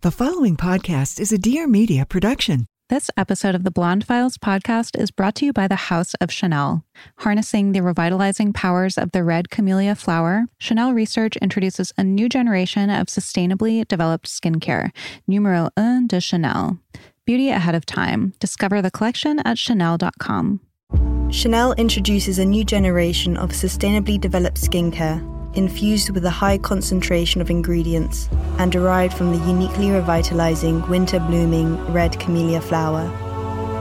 The following podcast is a Dear Media production. This episode of the Blonde Files podcast is brought to you by the House of Chanel. Harnessing the revitalizing powers of the red camellia flower, Chanel Research introduces a new generation of sustainably developed skincare, numero un de Chanel. Beauty ahead of time. Discover the collection at Chanel.com. Chanel introduces a new generation of sustainably developed skincare infused with a high concentration of ingredients and derived from the uniquely revitalizing winter blooming red camellia flower.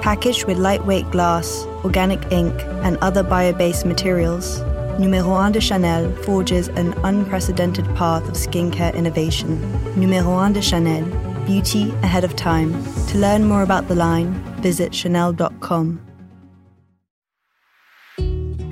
Packaged with lightweight glass, organic ink, and other bio based materials, Numero un de Chanel forges an unprecedented path of skincare innovation. Numero un de Chanel, beauty ahead of time. To learn more about the line, visit Chanel.com.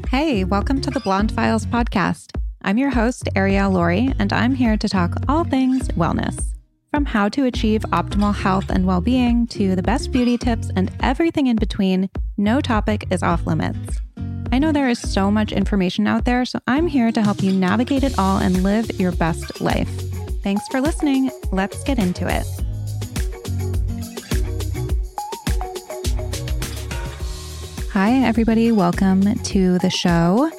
Hey, welcome to the Blonde Files podcast. I'm your host, Ariel Laurie, and I'm here to talk all things wellness. From how to achieve optimal health and well being to the best beauty tips and everything in between, no topic is off limits. I know there is so much information out there, so I'm here to help you navigate it all and live your best life. Thanks for listening. Let's get into it. Hi, everybody. Welcome to the show.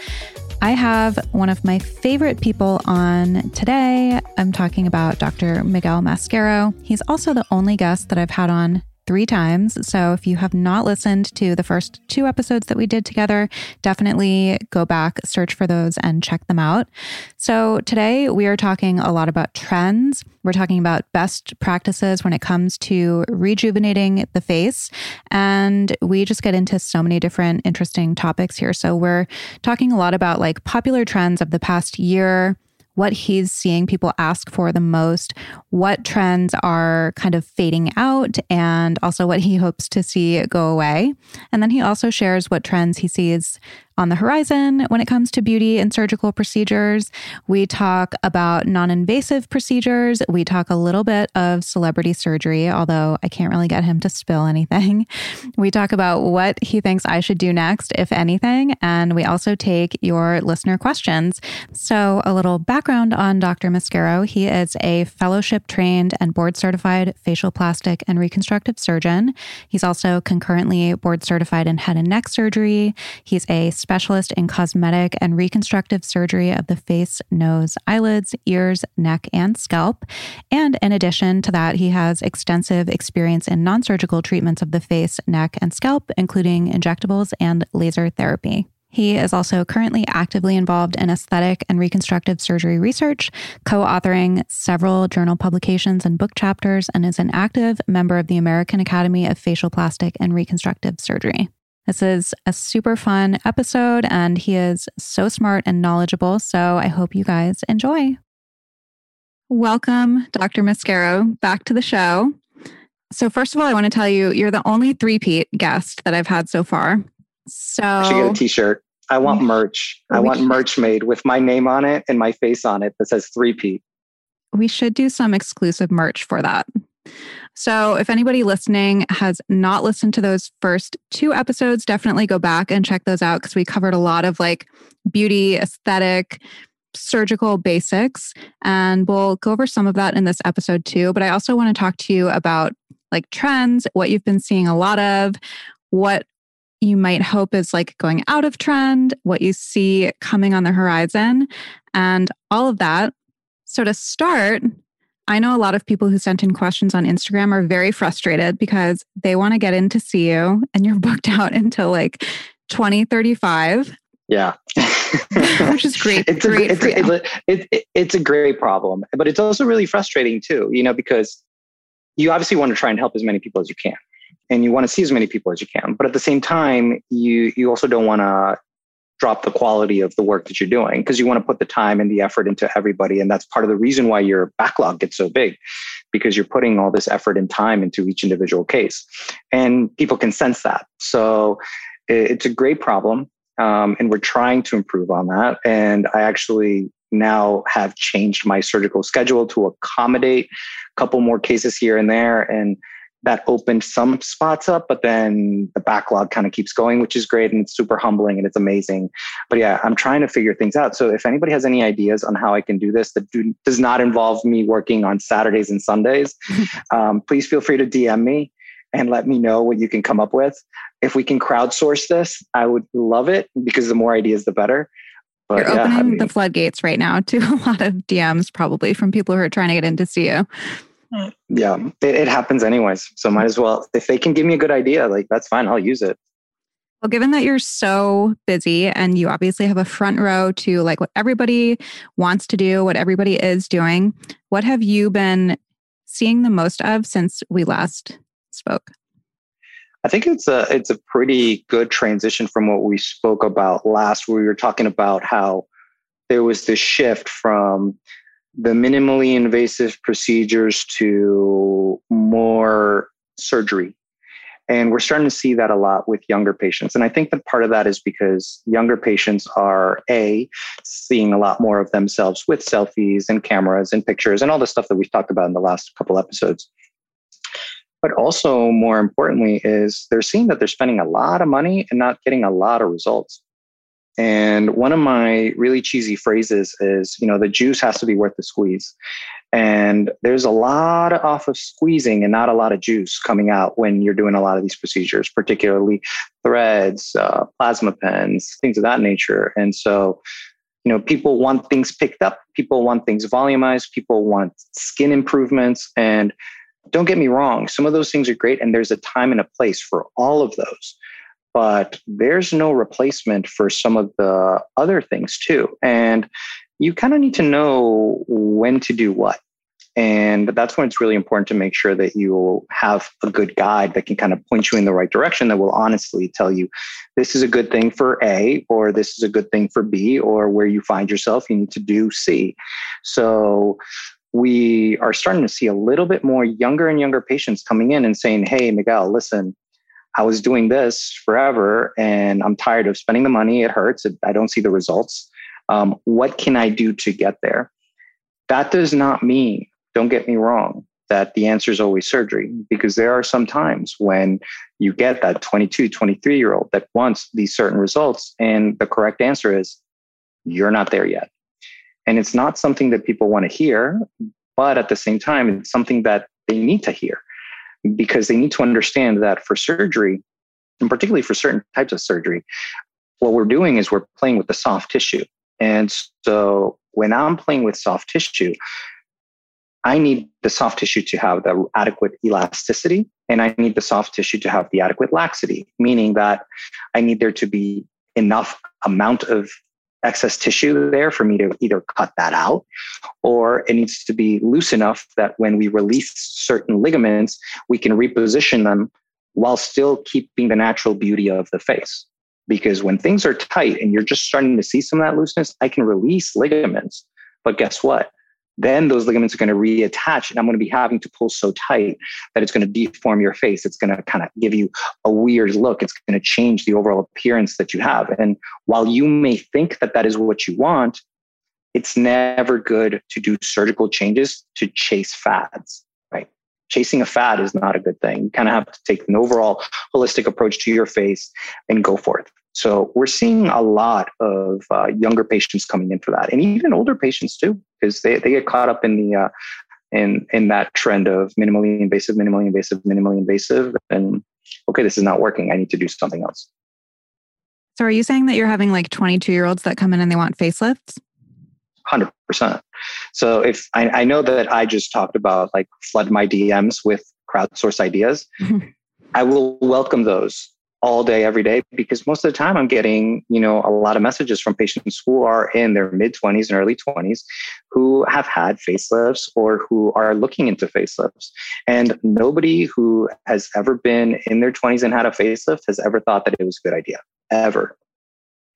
I have one of my favorite people on today. I'm talking about Dr. Miguel Mascaró. He's also the only guest that I've had on three times. So if you have not listened to the first two episodes that we did together, definitely go back, search for those, and check them out. So today we are talking a lot about trends. We're talking about best practices when it comes to rejuvenating the face. And we just get into so many different interesting topics here. So we're talking a lot about like popular trends of the past year what he's seeing people ask for the most, what trends are kind of fading out, and also what he hopes to see go away. And then he also shares what trends he sees on the horizon when it comes to beauty and surgical procedures. We talk about non invasive procedures. We talk a little bit of celebrity surgery, although I can't really get him to spill anything. We talk about what he thinks I should do next, if anything. And we also take your listener questions. So, a little background on Dr. Mascaró he is a fellowship trained and board certified facial plastic and reconstructive surgeon. He's also concurrently board certified in head and neck surgery. He's a specialist in cosmetic and reconstructive surgery of the face, nose, eyelids, ears, neck, and scalp. And in addition to that, he has extensive experience in non surgical treatments of the face, neck, and scalp, including injectables and laser therapy. He is also currently actively involved in aesthetic and reconstructive surgery research, co authoring several journal publications and book chapters, and is an active member of the American Academy of Facial Plastic and Reconstructive Surgery. This is a super fun episode, and he is so smart and knowledgeable. So I hope you guys enjoy. Welcome, Dr. Mascaró, back to the show. So, first of all, I want to tell you you're the only three-peat guest that I've had so far. So, I should get a t shirt. I want merch. I want merch made with my name on it and my face on it that says three-peat. We should do some exclusive merch for that. So, if anybody listening has not listened to those first two episodes, definitely go back and check those out because we covered a lot of like beauty, aesthetic, surgical basics. And we'll go over some of that in this episode too. But I also want to talk to you about like trends, what you've been seeing a lot of, what you might hope is like going out of trend, what you see coming on the horizon, and all of that. So, to start, I know a lot of people who sent in questions on Instagram are very frustrated because they want to get in to see you and you're booked out until like 2035. Yeah. Which is great. it's, great a, it's, a, it's, a, it's a great problem, but it's also really frustrating too, you know, because you obviously want to try and help as many people as you can and you want to see as many people as you can. But at the same time, you, you also don't want to drop the quality of the work that you're doing because you want to put the time and the effort into everybody. And that's part of the reason why your backlog gets so big because you're putting all this effort and time into each individual case. And people can sense that. So it's a great problem. Um, and we're trying to improve on that. And I actually now have changed my surgical schedule to accommodate a couple more cases here and there. And that opened some spots up, but then the backlog kind of keeps going, which is great and it's super humbling and it's amazing. But yeah, I'm trying to figure things out. So if anybody has any ideas on how I can do this that do, does not involve me working on Saturdays and Sundays, um, please feel free to DM me and let me know what you can come up with. If we can crowdsource this, I would love it because the more ideas, the better. But You're yeah, opening I mean, the floodgates right now to a lot of DMs, probably from people who are trying to get in to see you. Yeah, it, it happens anyways. So might as well, if they can give me a good idea, like that's fine, I'll use it. Well, given that you're so busy and you obviously have a front row to like what everybody wants to do, what everybody is doing, what have you been seeing the most of since we last spoke? I think it's a it's a pretty good transition from what we spoke about last where we were talking about how there was this shift from the minimally invasive procedures to more surgery. And we're starting to see that a lot with younger patients. And I think that part of that is because younger patients are A, seeing a lot more of themselves with selfies and cameras and pictures and all the stuff that we've talked about in the last couple episodes. But also, more importantly, is they're seeing that they're spending a lot of money and not getting a lot of results. And one of my really cheesy phrases is, you know, the juice has to be worth the squeeze. And there's a lot off of squeezing and not a lot of juice coming out when you're doing a lot of these procedures, particularly threads, uh, plasma pens, things of that nature. And so, you know, people want things picked up, people want things volumized, people want skin improvements. And don't get me wrong, some of those things are great, and there's a time and a place for all of those but there's no replacement for some of the other things too. And you kind of need to know when to do what. And that's when it's really important to make sure that you have a good guide that can kind of point you in the right direction that will honestly tell you this is a good thing for A, or this is a good thing for B, or where you find yourself, you need to do C. So we are starting to see a little bit more younger and younger patients coming in and saying, Hey, Miguel, listen, I was doing this forever and I'm tired of spending the money. It hurts. I don't see the results. Um, what can I do to get there? That does not mean, don't get me wrong, that the answer is always surgery, because there are some times when you get that 22, 23 year old that wants these certain results. And the correct answer is, you're not there yet. And it's not something that people want to hear, but at the same time, it's something that they need to hear because they need to understand that for surgery, and particularly for certain types of surgery, what we're doing is we're playing with the soft tissue. And so when I'm playing with soft tissue, I need the soft tissue to have the adequate elasticity and I need the soft tissue to have the adequate laxity, meaning that I need there to be enough amount of excess tissue there for me to either cut that out or it needs to be loose enough that when we release certain ligaments, we can reposition them while still keeping the natural beauty of the face. Because when things are tight and you're just starting to see some of that looseness, I can release ligaments. But guess what? Then those ligaments are going to reattach and i'm going to be having to pull so tight that it's going to deform your face. It's going to kind of give you a weird look. It's going to change the overall appearance that you have. And while you may think that that is what you want it's never good to do surgical changes to chase fads right? Chasing a fad is not a good thing. You kind of have to take an overall holistic approach to your face and go for it so we're seeing a lot of uh, younger patients coming in for that, and even older patients too, because they, they get caught up in the uh, in in that trend of minimally invasive, minimally invasive, minimally invasive, and okay, this is not working. I need to do something else. So are you saying that you're having like 22 year olds that come in and they want facelifts? 100%. So if I, I know that I just talked about like flood my DMs with crowdsource ideas, I will welcome those all day, every day, because most of the time I'm getting, you know, a lot of messages from patients who are in their mid 20s and early 20s who have had facelifts or who are looking into facelifts. And nobody who has ever been in their 20s and had a facelift has ever thought that it was a good idea, ever.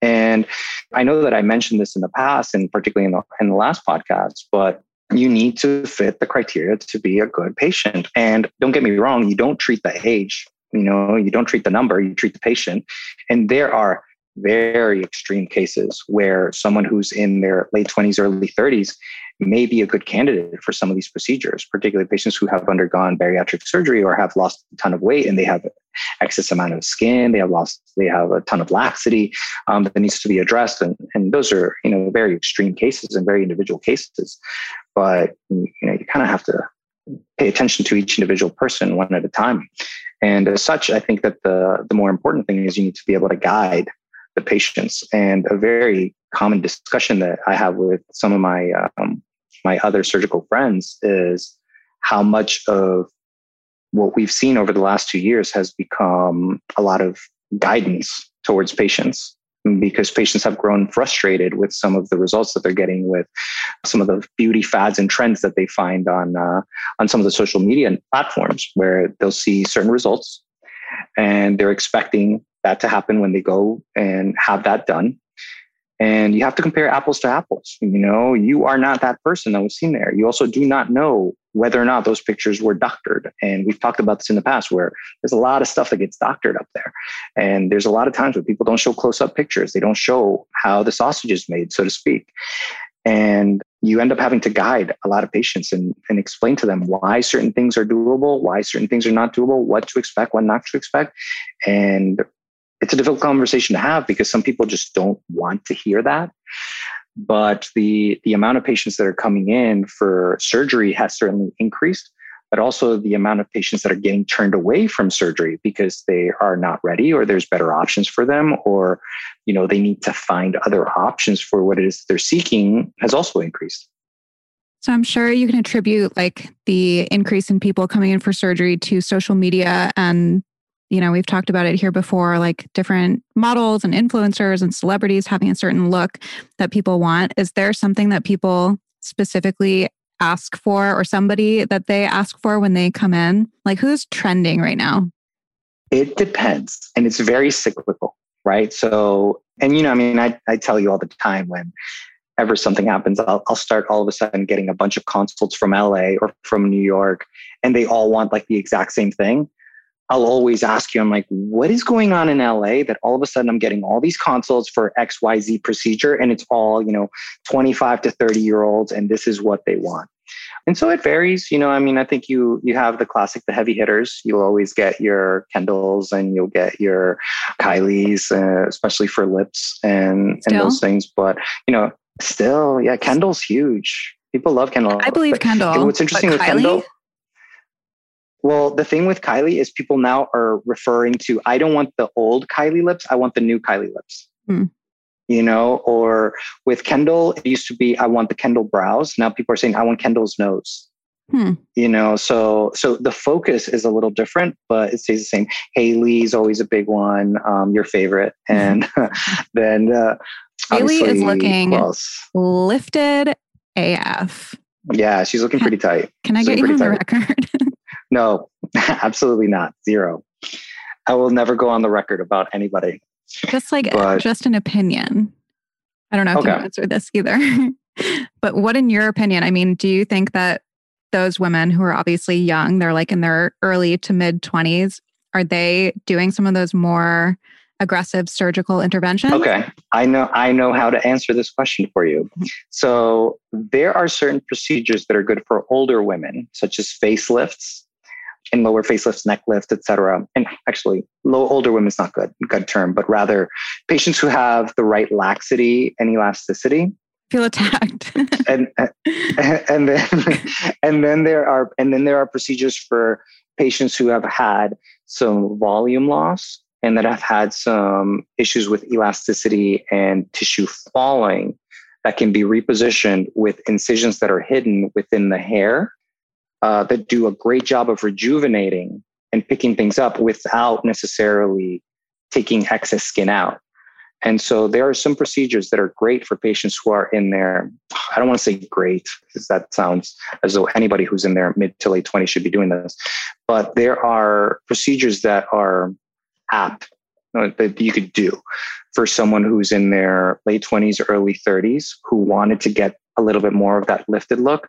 And I know that I mentioned this in the past, and particularly in the, in the last podcast, but you need to fit the criteria to be a good patient. And don't get me wrong, you don't treat the age you know you don't treat the number you treat the patient. And there are very extreme cases where someone who's in their late 20s early 30s may be a good candidate for some of these procedures particularly patients who have undergone bariatric surgery or have lost a ton of weight and they have excess amount of skin they have lost they have a ton of laxity um, that needs to be addressed. And, and those are you know very extreme cases and very individual cases. But you know you kind of have to pay attention to each individual person one at a time and as such, I think that the, the more important thing is you need to be able to guide the patients. And a very common discussion that I have with some of my um, my other surgical friends is how much of what we've seen over the last two years has become a lot of guidance towards patients because patients have grown frustrated with some of the results that they're getting with some of the beauty fads and trends that they find on uh, on some of the social media platforms where they'll see certain results and they're expecting that to happen when they go and have that done and you have to compare apples to apples. You know, you are not that person that was seen there. You also do not know whether or not those pictures were doctored. And we've talked about this in the past where there's a lot of stuff that gets doctored up there. And there's a lot of times where people don't show close up pictures, they don't show how the sausage is made, so to speak. And you end up having to guide a lot of patients and, and explain to them why certain things are doable, why certain things are not doable, what to expect, what not to expect. And it's a difficult conversation to have because some people just don't want to hear that. But the the amount of patients that are coming in for surgery has certainly increased but also the amount of patients that are getting turned away from surgery because they are not ready or there's better options for them or you know they need to find other options for what it is they're seeking has also increased. So I'm sure you can attribute like the increase in people coming in for surgery to social media and you know, we've talked about it here before, like different models and influencers and celebrities having a certain look that people want. Is there something that people specifically ask for or somebody that they ask for when they come in? Like who's trending right now? It depends. And it's very cyclical, right? So, and you know, I mean, I, I tell you all the time when ever something happens, I'll, I'll start all of a sudden getting a bunch of consults from LA or from New York, and they all want like the exact same thing. I'll always ask you, I'm like, what is going on in LA that all of a sudden I'm getting all these consults for XYZ procedure and it's all, you know, 25 to 30 year olds and this is what they want. And so it varies, you know, I mean, I think you you have the classic, the heavy hitters. You'll always get your Kendalls and you'll get your Kylies, uh, especially for lips and, and those things. But, you know, still, yeah, Kendall's huge. People love Kendall. I believe Kendall. What's interesting with Kylie? Kendall well, the thing with Kylie is people now are referring to, I don't want the old Kylie lips, I want the new Kylie lips. Hmm. You know, or with Kendall, it used to be, I want the Kendall brows. Now people are saying, I want Kendall's nose. Hmm. You know, so so the focus is a little different, but it stays the same. Hailey's always a big one, um, your favorite, hmm. and then uh, Hailey is looking lifted AF. Yeah, she's looking pretty tight. Can I she's get you on the record? No, absolutely not. Zero. I will never go on the record about anybody. Just like but, just an opinion. I don't know if okay. you answer this either. but what in your opinion? I mean, do you think that those women who are obviously young, they're like in their early to mid 20s, are they doing some of those more aggressive surgical interventions? Okay. I know I know how to answer this question for you. So there are certain procedures that are good for older women, such as facelifts and lower facelifts, neck lift, etc. And actually, low older women is not good, good term, but rather patients who have the right laxity and elasticity. Feel attacked. and uh, and then and then there are and then there are procedures for patients who have had some volume loss and that have had some issues with elasticity and tissue falling that can be repositioned with incisions that are hidden within the hair uh, that do a great job of rejuvenating and picking things up without necessarily taking excess skin out. And so there are some procedures that are great for patients who are in their, I don't want to say great, because that sounds as though anybody who's in their mid to late 20s should be doing this. But there are procedures that are apt that you could do for someone who's in their late 20s, early 30s, who wanted to get a little bit more of that lifted look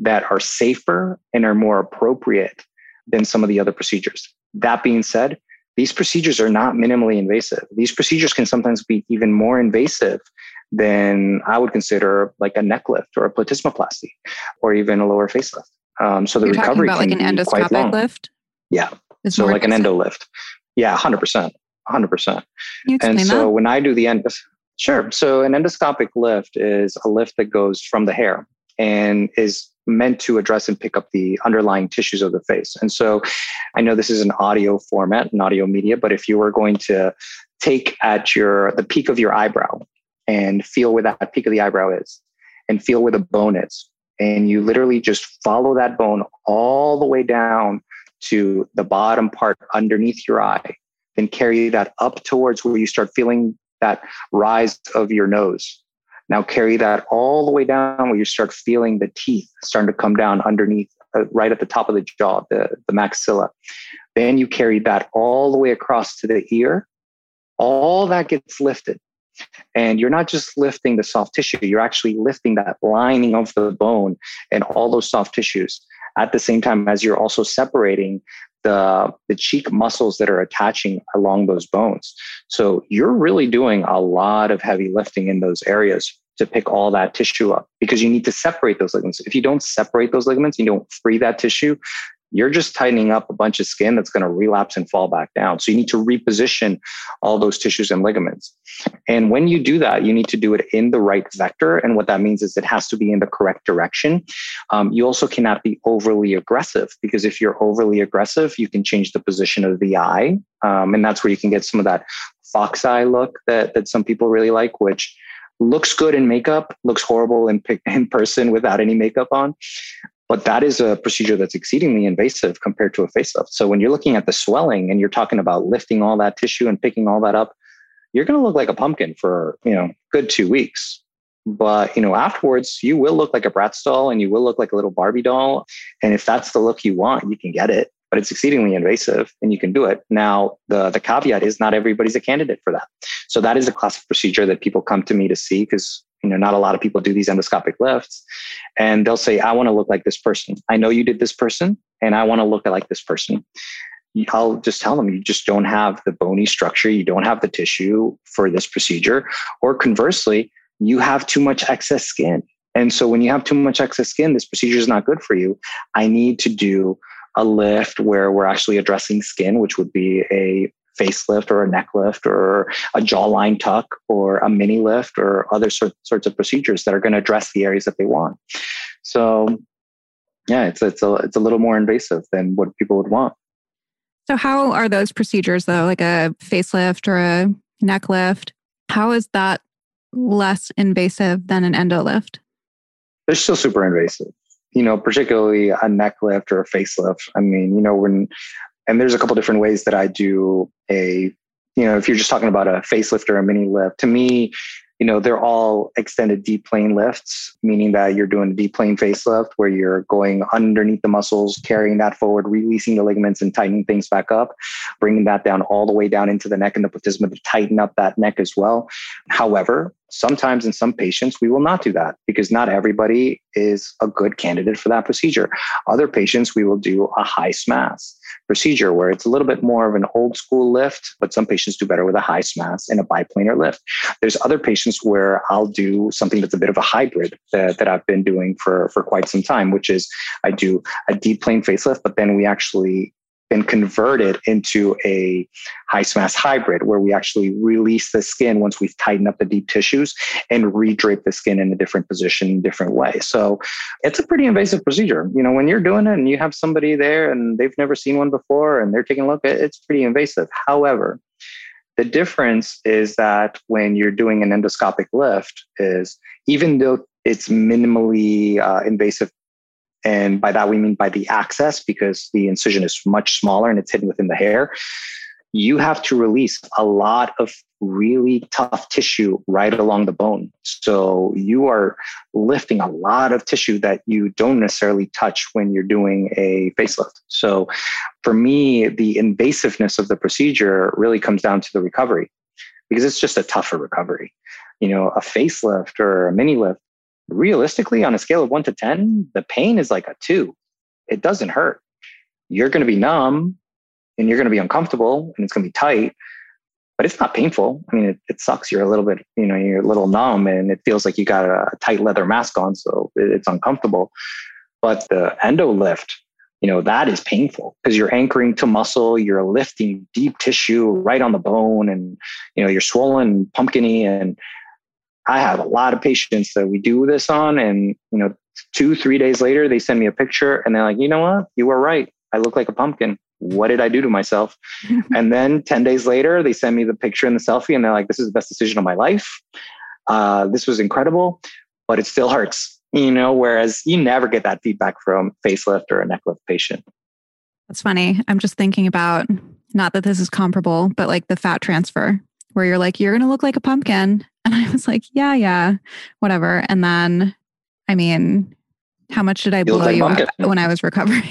that are safer and are more appropriate than some of the other procedures. That being said, these procedures are not minimally invasive. These procedures can sometimes be even more invasive than I would consider like a neck lift or a platysmaplasty or even a lower facelift. Um, so the You're recovery talking about like an can be quite endoscopic long. lift. Yeah. It's so like an endo lift. Yeah, 100%. 100%. You explain And so that. when I do the end, sure. So an endoscopic lift is a lift that goes from the hair and is meant to address and pick up the underlying tissues of the face. And so I know this is an audio format, an audio media, but if you were going to take at your the peak of your eyebrow and feel where that peak of the eyebrow is and feel where the bone is and you literally just follow that bone all the way down to the bottom part underneath your eye then carry that up towards where you start feeling that rise of your nose. Now carry that all the way down where you start feeling the teeth starting to come down underneath, uh, right at the top of the jaw, the, the maxilla. Then you carry that all the way across to the ear. All that gets lifted. And you're not just lifting the soft tissue, you're actually lifting that lining of the bone and all those soft tissues at the same time as you're also separating the, the cheek muscles that are attaching along those bones. So you're really doing a lot of heavy lifting in those areas to pick all that tissue up because you need to separate those ligaments. If you don't separate those ligaments, you don't free that tissue, you're just tightening up a bunch of skin that's going to relapse and fall back down. So you need to reposition all those tissues and ligaments. And when you do that, you need to do it in the right vector. And what that means is it has to be in the correct direction. Um, you also cannot be overly aggressive because if you're overly aggressive, you can change the position of the eye. Um, and that's where you can get some of that fox eye look that, that some people really like, which looks good in makeup, looks horrible in, in person without any makeup on. But that is a procedure that's exceedingly invasive compared to a facelift. So when you're looking at the swelling and you're talking about lifting all that tissue and picking all that up, you're going to look like a pumpkin for, you know, good two weeks. But, you know, afterwards you will look like a Bratz doll and you will look like a little Barbie doll. And if that's the look you want, you can get it, but it's exceedingly invasive and you can do it. Now, the, the caveat is not everybody's a candidate for that. So that is a classic procedure that people come to me to see because you know not a lot of people do these endoscopic lifts. And they'll say i want to look like this person. I know you did this person and i want to look like this person. I'll just tell them you just don't have the bony structure you don't have the tissue for this procedure or conversely you have too much excess skin. And so when you have too much excess skin this procedure is not good for you. I need to do a lift where we're actually addressing skin which would be a facelift or a neck lift or a jawline tuck or a mini lift or other sort, sorts of procedures that are going to address the areas that they want. So yeah, it's it's a it's a little more invasive than what people would want. So, how are those procedures though, like a facelift or a neck lift? How is that less invasive than an endo lift? They're still super invasive. You know, particularly a neck lift or a facelift. I mean, you know, when and there's a couple different ways that I do a, you know, if you're just talking about a facelift or a mini lift, to me, you know, they're all extended deep plane lifts, meaning that you're doing a deep plane facelift where you're going underneath the muscles, carrying that forward, releasing the ligaments and tightening things back up, bringing that down all the way down into the neck and the platysma to tighten up that neck as well. However, sometimes in some patients, we will not do that because not everybody is a good candidate for that procedure. Other patients, we will do a high SMAS procedure where it's a little bit more of an old school lift, but some patients do better with a high SMAS and a biplanar lift. There's other patients where I'll do something that's a bit of a hybrid that, that I've been doing for, for quite some time, which is I do a deep plane facelift, but then we actually been converted into a high SMAS hybrid where we actually release the skin once we've tightened up the deep tissues and redrape the skin in a different position, different way. So it's a pretty invasive procedure. You know, when you're doing it and you have somebody there and they've never seen one before and they're taking a look, it's pretty invasive. However, The difference is that when you're doing an endoscopic lift, is even though it's minimally uh, invasive, and by that we mean by the access because the incision is much smaller and it's hidden within the hair you have to release a lot of really tough tissue right along the bone. So you are lifting a lot of tissue that you don't necessarily touch when you're doing a facelift. So for me, the invasiveness of the procedure really comes down to the recovery because it's just a tougher recovery. You know, a facelift or a mini lift, realistically, on a scale of one to 10, the pain is like a two. It doesn't hurt. You're going to be numb and you're going to be uncomfortable and it's going to be tight but it's not painful i mean it, it sucks you're a little bit you know you're a little numb and it feels like you got a tight leather mask on so it's uncomfortable but the endo lift you know that is painful because you're anchoring to muscle you're lifting deep tissue right on the bone and you know you're swollen pumpkiny and i have a lot of patients that we do this on and you know two three days later they send me a picture and they're like you know what you were right i look like a pumpkin what did I do to myself? and then 10 days later, they send me the picture and the selfie, and they're like, this is the best decision of my life. Uh, this was incredible, but it still hurts, you know, whereas you never get that feedback from facelift or a neck lift patient. That's funny. I'm just thinking about not that this is comparable, but like the fat transfer where you're like, you're going to look like a pumpkin. And I was like, yeah, yeah, whatever. And then, I mean, how much did I you blow like you up when I was recovering?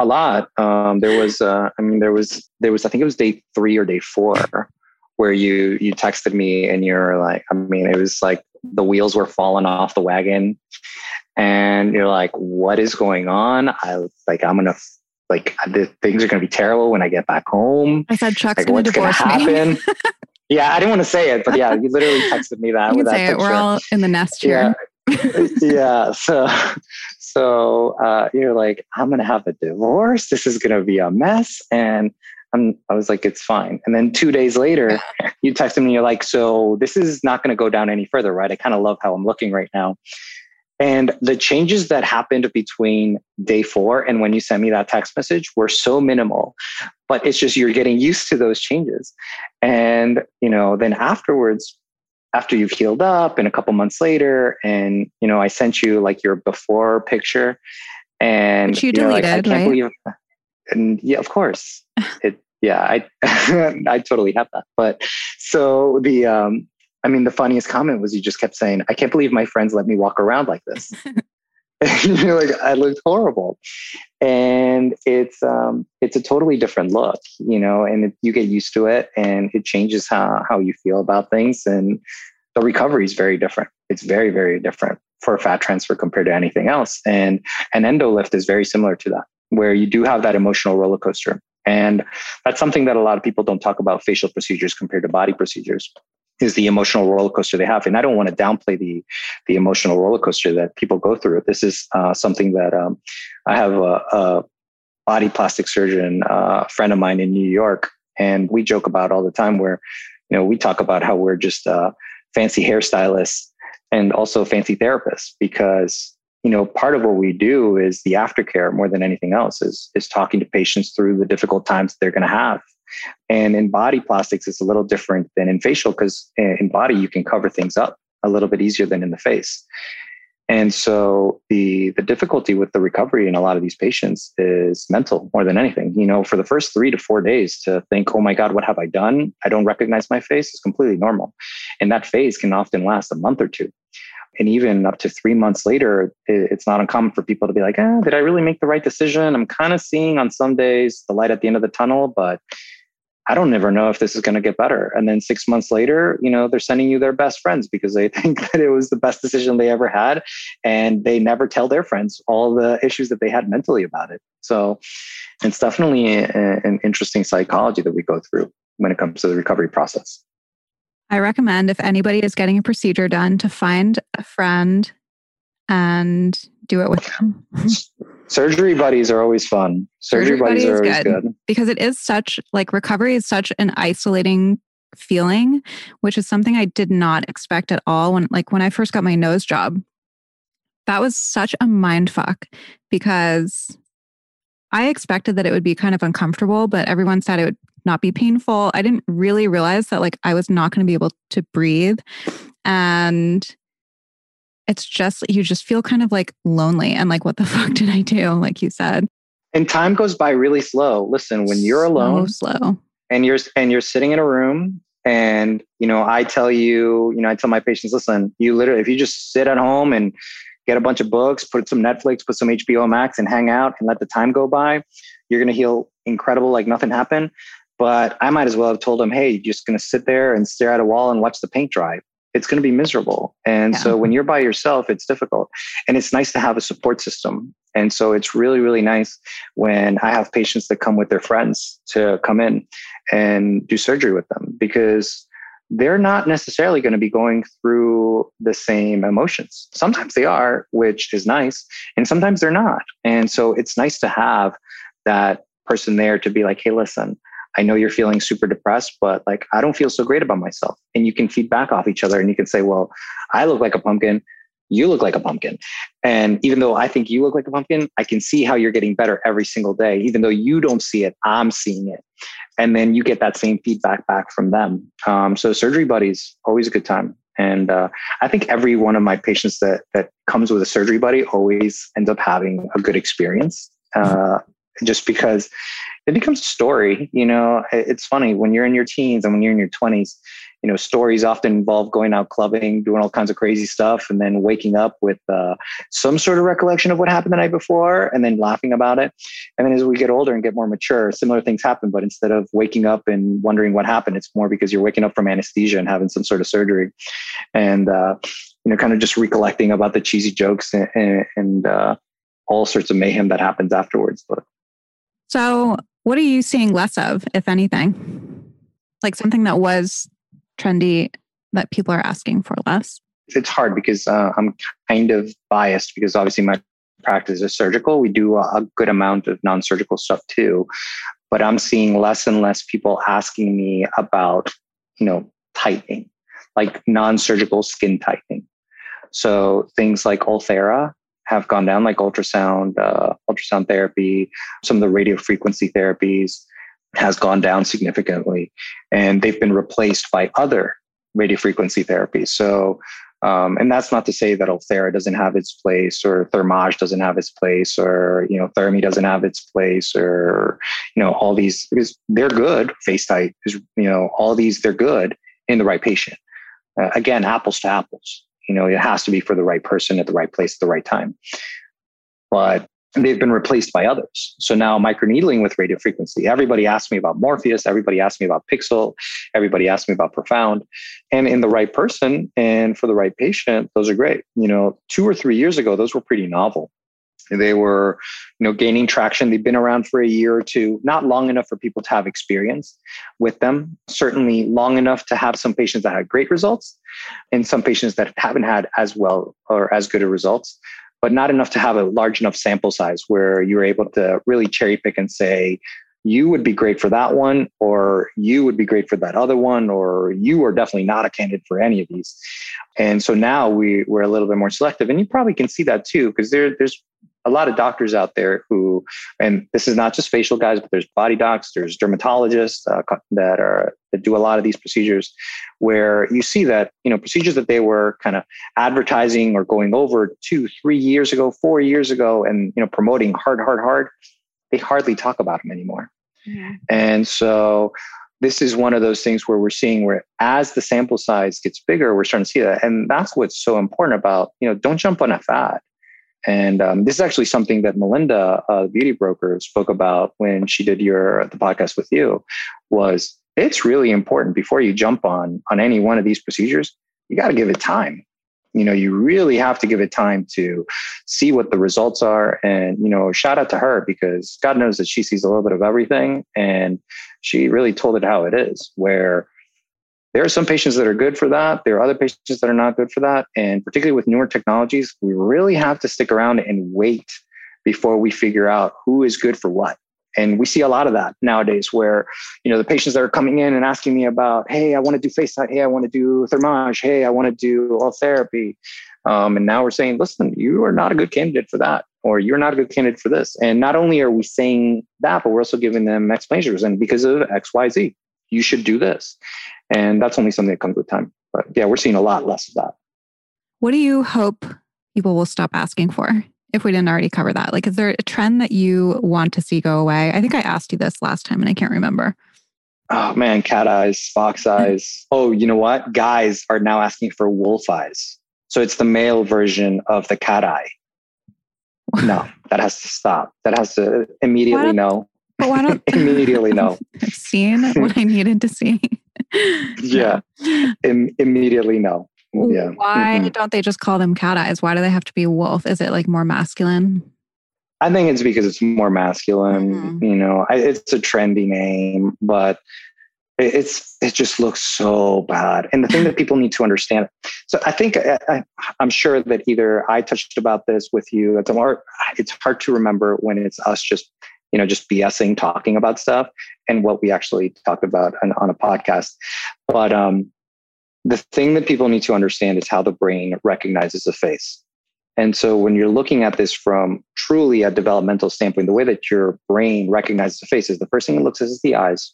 a lot. Um, there was, uh, I mean, there was, there was, I think it was day three or day four where you, you texted me and you're like, I mean, it was like the wheels were falling off the wagon and you're like, what is going on? I was like, I'm going to, like, the things are going to be terrible when I get back home. I said, Chuck's like, going to divorce happen? me. yeah, I didn't want to say it, but yeah, you literally texted me that. You can say it. We're all in the nest here. Yeah. yeah. So, so uh, you're like, I'm going to have a divorce. This is going to be a mess. And I'm, I was like, it's fine. And then two days later, you text me, you're like, so this is not going to go down any further, right? I kind of love how I'm looking right now. And the changes that happened between day four and when you sent me that text message were so minimal, but it's just you're getting used to those changes. And, you know, then afterwards, after you've healed up and a couple months later and you know i sent you like your before picture and Which you, you deleted know, like, I can't right? believe and yeah of course it yeah i i totally have that but so the um i mean the funniest comment was you just kept saying i can't believe my friends let me walk around like this. You're like i looked horrible. And it's um it's a totally different look you know and it, you get used to it and it changes how how you feel about things and the recovery is very different. It's very very different for fat transfer compared to anything else and an endo lift is very similar to that where you do have that emotional roller coaster and that's something that a lot of people don't talk about facial procedures compared to body procedures is the emotional roller coaster they have. And I don't want to downplay the the emotional roller coaster that people go through. This is uh, something that um, I have a, a, body plastic surgeon uh, friend of mine in New York, and we joke about all the time. Where you know we talk about how we're just uh, fancy hairstylists and also fancy therapists because you know part of what we do is the aftercare more than anything else is is talking to patients through the difficult times they're going to have and in body plastics, it's a little different than in facial because in body, you can cover things up a little bit easier than in the face. And so the the difficulty with the recovery in a lot of these patients is mental more than anything. You know, for the first three to four days to think, oh my God, what have I done? I don't recognize my face is completely normal. And that phase can often last a month or two. And even up to three months later, it's not uncommon for people to be like, ah, did I really make the right decision? I'm kind of seeing on some days the light at the end of the tunnel, but I don't ever know if this is going to get better. And then six months later, you know, they're sending you their best friends because they think that it was the best decision they ever had. And they never tell their friends all the issues that they had mentally about it. So it's definitely a, an interesting psychology that we go through when it comes to the recovery process. I recommend if anybody is getting a procedure done to find a friend and do it with them. surgery buddies are always fun. Surgery, surgery buddies are always good, good because it is such like recovery is such an isolating feeling, which is something I did not expect at all when like when I first got my nose job. That was such a mind fuck because I expected that it would be kind of uncomfortable, but everyone said it would not be painful. I didn't really realize that like I was not going to be able to breathe. And it's just, you just feel kind of like lonely and like, what the fuck did I do? Like you said. And time goes by really slow. Listen, when you're alone, so slow, and you're and you're sitting in a room, and you know, I tell you, you know, I tell my patients, listen, you literally, if you just sit at home and get a bunch of books, put some Netflix, put some HBO Max, and hang out and let the time go by, you're going to heal incredible, like nothing happened. But I might as well have told them, hey, you're just going to sit there and stare at a wall and watch the paint dry it's going to be miserable. And yeah. so when you're by yourself, it's difficult. And it's nice to have a support system. And so it's really, really nice when I have patients that come with their friends to come in and do surgery with them because they're not necessarily going to be going through the same emotions. Sometimes they are, which is nice, and sometimes they're not. And so it's nice to have that person there to be like, hey, listen, I know you're feeling super depressed, but like, I don't feel so great about myself. And you can feed back off each other and you can say, well, I look like a pumpkin. You look like a pumpkin. And even though I think you look like a pumpkin, I can see how you're getting better every single day. Even though you don't see it, I'm seeing it. And then you get that same feedback back from them. Um, so surgery buddies, always a good time. And uh, I think every one of my patients that that comes with a surgery buddy always ends up having a good experience. Uh, just because it becomes a story. You know, it's funny when you're in your teens and when you're in your 20s, you know, stories often involve going out clubbing, doing all kinds of crazy stuff, and then waking up with uh, some sort of recollection of what happened the night before and then laughing about it. And then as we get older and get more mature, similar things happen. But instead of waking up and wondering what happened, it's more because you're waking up from anesthesia and having some sort of surgery. And, uh, you know, kind of just recollecting about the cheesy jokes and, and uh, all sorts of mayhem that happens afterwards. But so what are you seeing less of, if anything? Like something that was trendy that people are asking for less? It's hard because uh, I'm kind of biased because obviously my practice is surgical. We do a good amount of non surgical stuff too. But I'm seeing less and less people asking me about, you know, tightening, like non surgical skin tightening. So things like Ulthera have gone down, like ultrasound, uh, ultrasound therapy, some of the radio frequency therapies has gone down significantly, and they've been replaced by other radio frequency therapies. So, um, and that's not to say that Ulthera doesn't have its place, or Thermage doesn't have its place, or you know Thermi doesn't have its place, or you know all these because they're good. FaceTite is you know all these they're good in the right patient. Uh, again, apples to apples. You know, it has to be for the right person at the right place at the right time. But they've been replaced by others. So now microneedling with radio frequency. Everybody asks me about Morpheus. Everybody asks me about Pixel. Everybody asks me about Profound. And in the right person and for the right patient, those are great. You know, two or three years ago, those were pretty novel. They were, you know, gaining traction. They've been around for a year or two, not long enough for people to have experience with them. Certainly long enough to have some patients that had great results and some patients that haven't had as well or as good a results, but not enough to have a large enough sample size where you're able to really cherry pick and say, you would be great for that one, or you would be great for that other one, or you are definitely not a candidate for any of these. And so now we, we're a little bit more selective. And you probably can see that too, because there, there's a lot of doctors out there who, and this is not just facial guys, but there's body docs, there's dermatologists uh, that are that do a lot of these procedures, where you see that you know procedures that they were kind of advertising or going over two, three years ago, four years ago, and you know promoting hard, hard, hard, they hardly talk about them anymore. Yeah. And so this is one of those things where we're seeing where as the sample size gets bigger, we're starting to see that. And that's what's so important about, you know, don't jump on a fad. And um, this is actually something that Melinda, uh, the beauty broker, spoke about when she did your the podcast with you. Was it's really important before you jump on on any one of these procedures, you got to give it time. You know, you really have to give it time to see what the results are. And you know, shout out to her because God knows that she sees a little bit of everything, and she really told it how it is. Where there are some patients that are good for that. There are other patients that are not good for that. And particularly with newer technologies, we really have to stick around and wait before we figure out who is good for what. And we see a lot of that nowadays where, you know, the patients that are coming in and asking me about, hey, I want to do FaceTite. Hey, I want to do Thermage. Hey, I want to do Ultherapy. Um, and now we're saying, listen, you are not a good candidate for that. or you're not a good candidate for this. And not only are we saying that, but we're also giving them explanations. And because of X, Y, Z, you should do this. And that's only something that comes with time. But yeah, we're seeing a lot less of that. What do you hope people will stop asking for? If we didn't already cover that, like, is there a trend that you want to see go away? I think I asked you this last time and I can't remember. Oh man, cat eyes, fox eyes. oh, you know what? Guys are now asking for wolf eyes. So it's the male version of the cat eye. No, that has to stop. That has to immediately no. But why don't immediately no? I've seen what I needed to see. Yeah, Im- immediately no. Yeah. Why mm-hmm. don't they just call them cat eyes? Why do they have to be wolf? Is it like more masculine? I think it's because it's more masculine. Mm-hmm. You know, I, it's a trendy name, but it's it just looks so bad. And the thing that people need to understand. So I think I, am sure that either I touched about this with you, or it's hard to remember when it's us just you know just BSing, talking about stuff, and what we actually talked about on, on a podcast. But um, the thing that people need to understand is how the brain recognizes a face. And so when you're looking at this from truly a developmental standpoint, the way that your brain recognizes a face is the first thing it looks at is the eyes,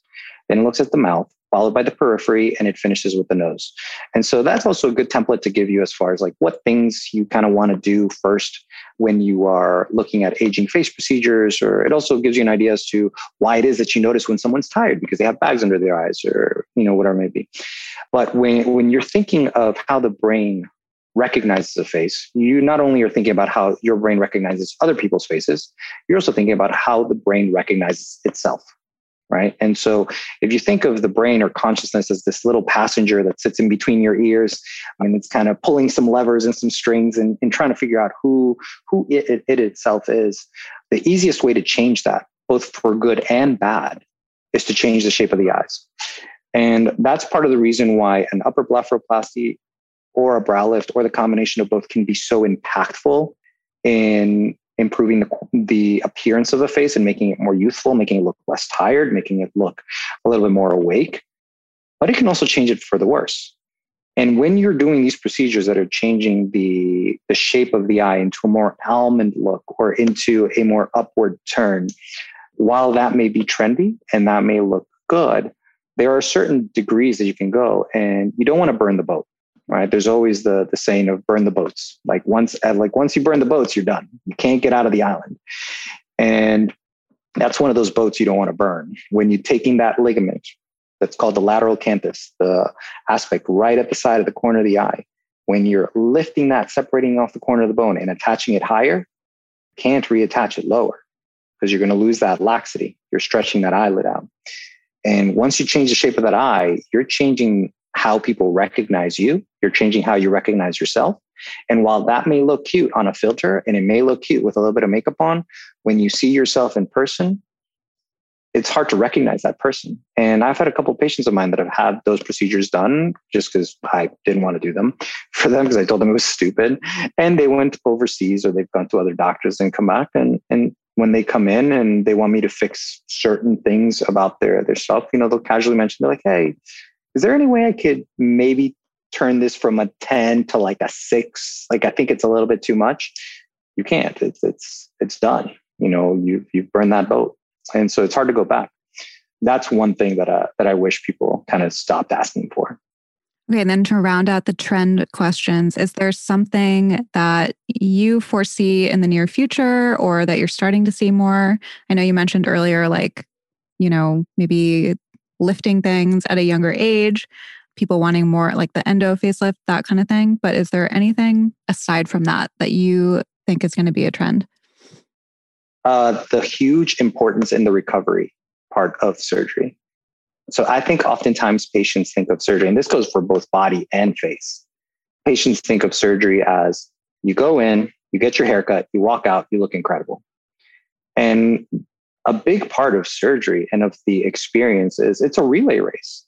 then it looks at the mouth, followed by the periphery, and it finishes with the nose. And so that's also a good template to give you as far as like what things you kind of want to do first when you are looking at aging face procedures, or it also gives you an idea as to why it is that you notice when someone's tired because they have bags under their eyes or you know whatever it may be. But when when you're thinking of how the brain recognizes a face, you not only are thinking about how your brain recognizes other people's faces, you're also thinking about how the brain recognizes itself. Right. And so if you think of the brain or consciousness as this little passenger that sits in between your ears and it's kind of pulling some levers and some strings and, and trying to figure out who, who it, it, it itself is, the easiest way to change that, both for good and bad, is to change the shape of the eyes. And that's part of the reason why an upper blepharoplasty or a brow lift or the combination of both can be so impactful in improving the, the appearance of the face and making it more youthful, making it look less tired, making it look a little bit more awake. But it can also change it for the worse. And when you're doing these procedures that are changing the, the shape of the eye into a more almond look or into a more upward turn, while that may be trendy and that may look good, there are certain degrees that you can go and you don't want to burn the boat right? There's always the the saying of burn the boats. Like once uh, like once you burn the boats you're done. You can't get out of the island. And that's one of those boats you don't want to burn. When you're taking that ligament that's called the lateral canthus the aspect right at the side of the corner of the eye when you're lifting that separating off the corner of the bone and attaching it higher can't reattach it lower because you're going to lose that laxity. You're stretching that eyelid out. And once you change the shape of that eye you're changing how people recognize you. You're changing how you recognize yourself. And while that may look cute on a filter and it may look cute with a little bit of makeup on, when you see yourself in person, it's hard to recognize that person. And I've had a couple of patients of mine that have had those procedures done just because I didn't want to do them for them because I told them it was stupid. And they went overseas or they've gone to other doctors and come back. And, and when they come in and they want me to fix certain things about their, their stuff, you know, they'll casually mention, they're like, hey, is there any way I could maybe turn this from a 10 to like a six? Like, I think it's a little bit too much. You can't, it's, it's, it's done. You know, you, you've burned that boat. And so it's hard to go back. That's one thing that, uh, that I wish people kind of stopped asking for. Okay, and then to round out the trend questions, is there something that you foresee in the near future or that you're starting to see more? I know you mentioned earlier, like, you know, maybe lifting things at a younger age, people wanting more like the endo facelift, that kind of thing. But is there anything aside from that that you think is going to be a trend? Uh, the huge importance in the recovery part of surgery. So I think oftentimes patients think of surgery, and this goes for both body and face. Patients think of surgery as you go in, you get your haircut, you walk out, you look incredible. And a big part of surgery and of the experience is it's a relay race.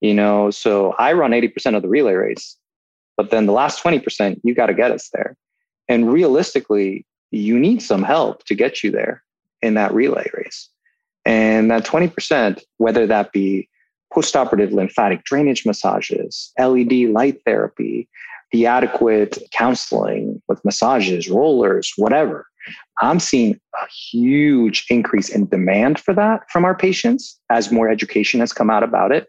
You know, so I run 80% of the relay race, but then the last 20%, you got to get us there. And realistically, you need some help to get you there in that relay race. And that 20%, whether that be postoperative lymphatic drainage massages, LED light therapy, the adequate counseling with massages, rollers, whatever, I'm seeing a huge increase in demand for that from our patients as more education has come out about it,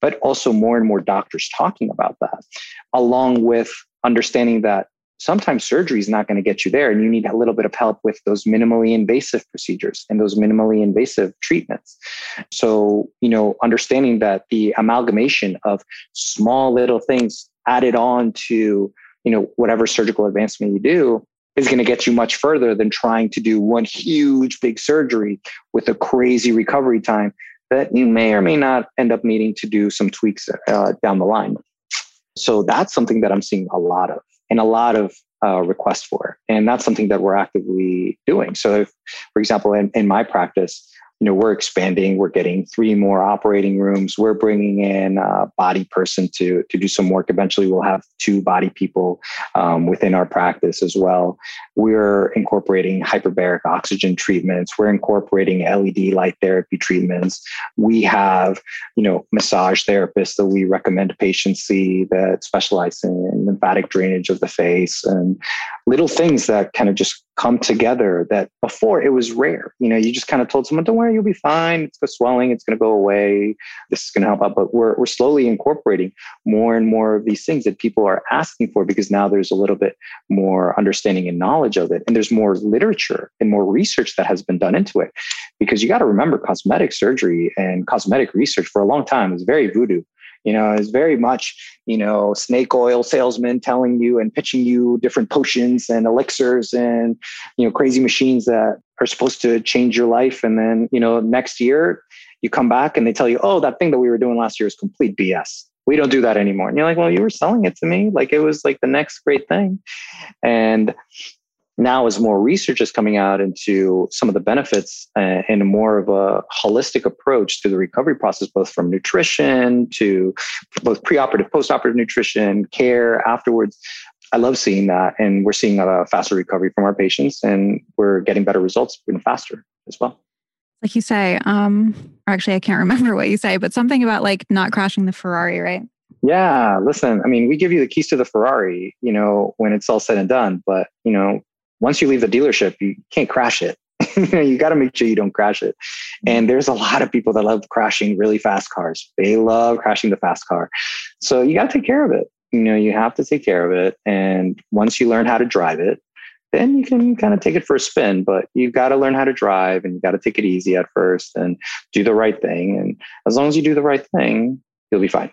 but also more and more doctors talking about that, along with understanding that sometimes surgery is not going to get you there and you need a little bit of help with those minimally invasive procedures and those minimally invasive treatments. So you know understanding that the amalgamation of small little things added on to you know whatever surgical advancement you do is going to get you much further than trying to do one huge big surgery with a crazy recovery time that you may or may not end up needing to do some tweaks uh, down the line so that's something that i'm seeing a lot of and a lot of uh, requests for. And that's something that we're actively doing. So, if, for example, in, in my practice, you know we're expanding we're getting three more operating rooms we're bringing in a body person to to do some work. Eventually we'll have two body people um, within our practice as well. We're incorporating hyperbaric oxygen treatments we're incorporating led light therapy treatments. We have you know massage therapists that we recommend patients see that specialize in lymphatic drainage of the face and little things that kind of just come together that before it was rare. You know, you just kind of told someone, don't worry, you'll be fine. It's the swelling, it's going to go away. This is going to help out. But we're, we're slowly incorporating more and more of these things that people are asking for because now there's a little bit more understanding and knowledge of it. And there's more literature and more research that has been done into it. Because you got to remember cosmetic surgery and cosmetic research for a long time is very voodoo you know is very much you know snake oil salesman telling you and pitching you different potions and elixirs and you know crazy machines that are supposed to change your life. And then you know next year you come back and they tell you oh that thing that we were doing last year is complete bs we don't do that anymore. And you're like well you were selling it to me. Like it was like the next great thing. And now as more research is coming out into some of the benefits uh, and more of a holistic approach to the recovery process both from nutrition to both preoperative postoperative nutrition care afterwards i love seeing that. And we're seeing a faster recovery from our patients and we're getting better results even faster as well. Like you say um or actually i can't remember what you say but something about like not crashing the ferrari right? Yeah listen i mean we give you the keys to the ferrari you know when it's all said and done but you know once you leave the dealership, you can't crash it. you got to make sure you don't crash it. And mm-hmm. there's a lot of people that love crashing really fast cars. They love crashing the fast car. So you got to take care of it. You know, you have to take care of it. And once you learn how to drive it, then you can kind of take it for a spin. But you've got to learn how to drive and you got to take it easy at first and do the right thing. And as long as you do the right thing, you'll be fine.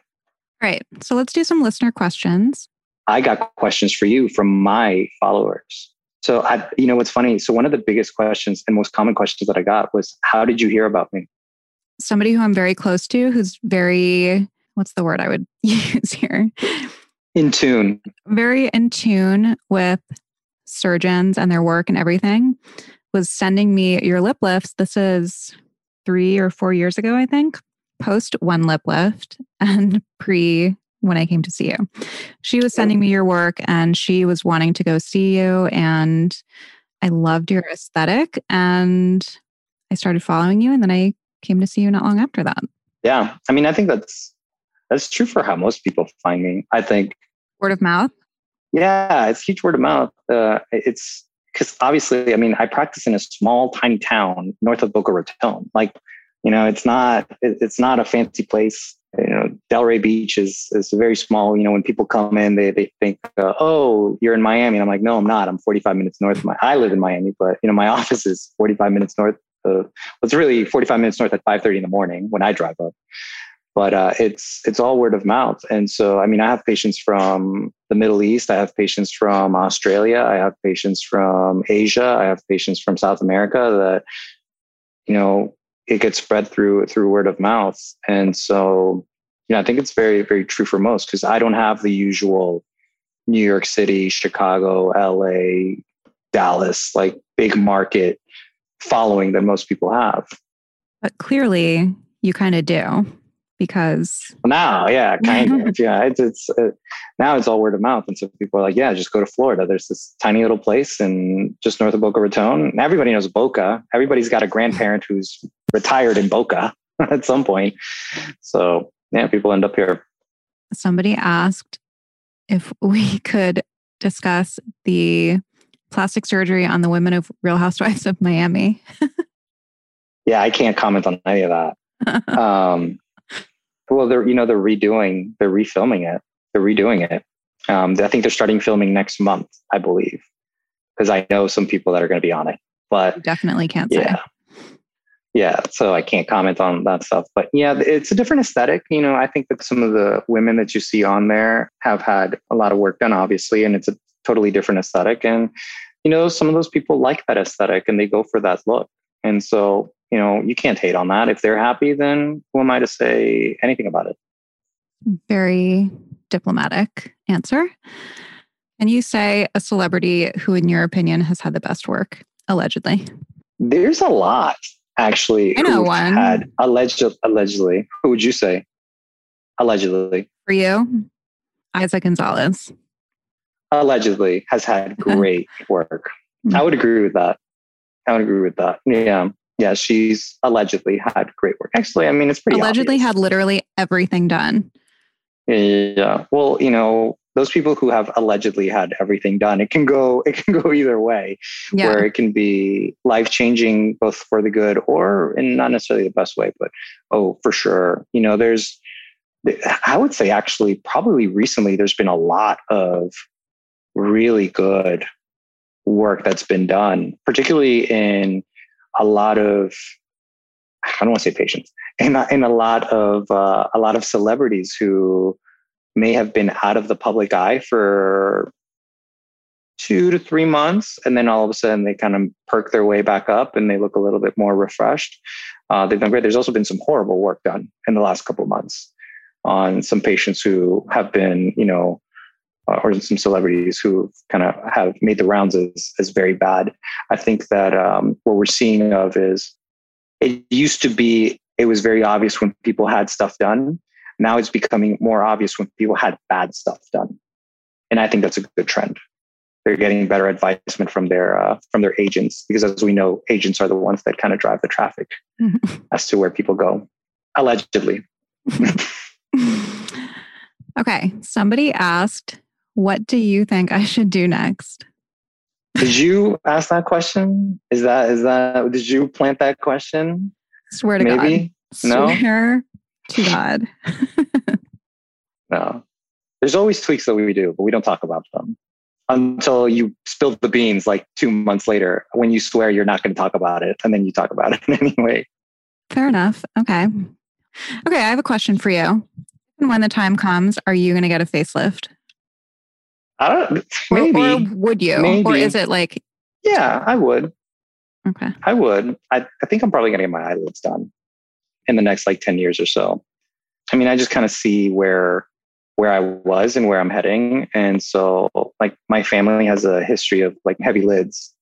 All right. So let's do some listener questions. I got questions for you from my followers. So I, you know, what's funny? So one of the biggest questions and most common questions that I got was, "How did you hear about me?" Somebody who I'm very close to, who's very, what's the word I would use here? In tune. Very in tune with surgeons and their work and everything, was sending me your lip lifts. This is three or four years ago, I think. Post one lip lift and pre when I came to see you. She was sending me your work and she was wanting to go see you. And I loved your aesthetic and I started following you. And then I came to see you not long after that. Yeah. I mean, I think that's that's true for how most people find me. I think word of mouth. Yeah, it's huge word of mouth. Uh, it's because obviously, I mean, I practice in a small, tiny town north of Boca Raton. Like, you know, it's not it's not a fancy place you know, Delray Beach is is very small. You know, when people come in, they they think, uh, "Oh, you're in Miami," and I'm like, "No, I'm not. I'm 45 minutes north of my. I live in Miami, but you know, my office is 45 minutes north. Of, it's really 45 minutes north at 5:30 in the morning when I drive up. But uh, it's it's all word of mouth, and so I mean, I have patients from the Middle East. I have patients from Australia. I have patients from Asia. I have patients from South America that you know it gets spread through through word of mouth and so you know i think it's very very true for most because i don't have the usual new york city chicago la dallas like big market following that most people have but clearly you kind of do because now, yeah, kind of, yeah. It's, it's uh, now it's all word of mouth, and so people are like, yeah, just go to Florida. There's this tiny little place in just north of Boca Raton. Everybody knows Boca. Everybody's got a grandparent who's retired in Boca at some point. So yeah, people end up here. Somebody asked if we could discuss the plastic surgery on the women of Real Housewives of Miami. yeah, I can't comment on any of that. um, well, they're you know they're redoing, they're refilming it, they're redoing it. Um, I think they're starting filming next month, I believe, because I know some people that are going to be on it. But definitely can't say. Yeah. So I can't comment on that stuff. But yeah, it's a different aesthetic. You know, I think that some of the women that you see on there have had a lot of work done, obviously, and it's a totally different aesthetic. And you know, some of those people like that aesthetic and they go for that look. And so, you know, you can't hate on that. If they're happy, then who am I to say anything about it? Very diplomatic answer. and you say a celebrity who, in your opinion, has had the best work, allegedly? There's a lot, actually. I know one. Had alleged, allegedly. Who would you say? Allegedly. For you, Eiza Gonzalez. Allegedly has had great work. Hmm. I would agree with that. I would agree with that. Yeah. Yeah. She's allegedly had great work. Actually, I mean, it's pretty allegedly obvious. had literally everything done. Yeah. Well, you know, those people who have allegedly had everything done, it can go it can go either way. Yeah. Where it can be life changing both for the good or in not necessarily the best way, but oh, for sure. You know, there's I would say actually probably recently there's been a lot of really good work that's been done, particularly in a lot of I don't want to say patients, in in a lot of uh, a lot of celebrities who may have been out of the public eye for two to three months, and then all of a sudden they kind of perk their way back up and they look a little bit more refreshed. Uh, they've done great. There's also been some horrible work done in the last couple of months on some patients who have been, you know, uh, or some celebrities who kind of have made the rounds as, as very bad. I think that um, what we're seeing of is it used to be, it was very obvious when people had stuff done. Now it's becoming more obvious when people had bad stuff done. And I think that's a good trend. They're getting better advisement from their uh, from their agents because, as we know, agents are the ones that kind of drive the traffic as to where people go, allegedly. okay, somebody asked what do you think I should do next? Did you ask that question? Is that is that did you plant that question? Swear to God. Maybe? God. No. Swear to God. no. There's always tweaks that we do, but we don't talk about them until you spill the beans like two months later when you swear you're not going to talk about it and then you talk about it anyway. Fair enough. Okay. Okay, I have a question for you. When the time comes, are you going to get a facelift? I don't. Maybe. Or, or would you? Maybe. Or is it like? Yeah, I would. Okay. I would. I, I think I'm probably going to get my eyelids done in the next like 10 years or so. I mean, I just kind of see where where I was and where I'm heading. And so like my family has a history of like heavy lids.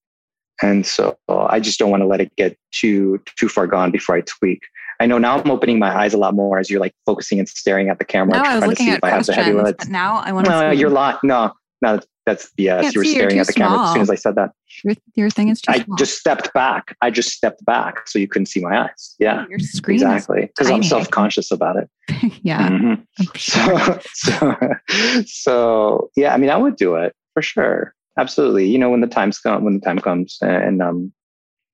And so I just don't want to let it get too too far gone before I tweak. I know now I'm opening my eyes a lot more as you're like focusing and staring at the camera. No, I was looking at questions, but now I want to. No, see. you're lying. No, no, that's BS. Can't You were staring at the camera as soon as I said that. Your, your thing is too I small. just stepped back. I just stepped back so you couldn't see my eyes. Yeah, your screen. exactly. Because I'm self conscious about it. yeah. Mhm. Sure. So, so, so, yeah, I mean, I would do it for sure. Absolutely. You know, when the time's come, when the time comes and I'm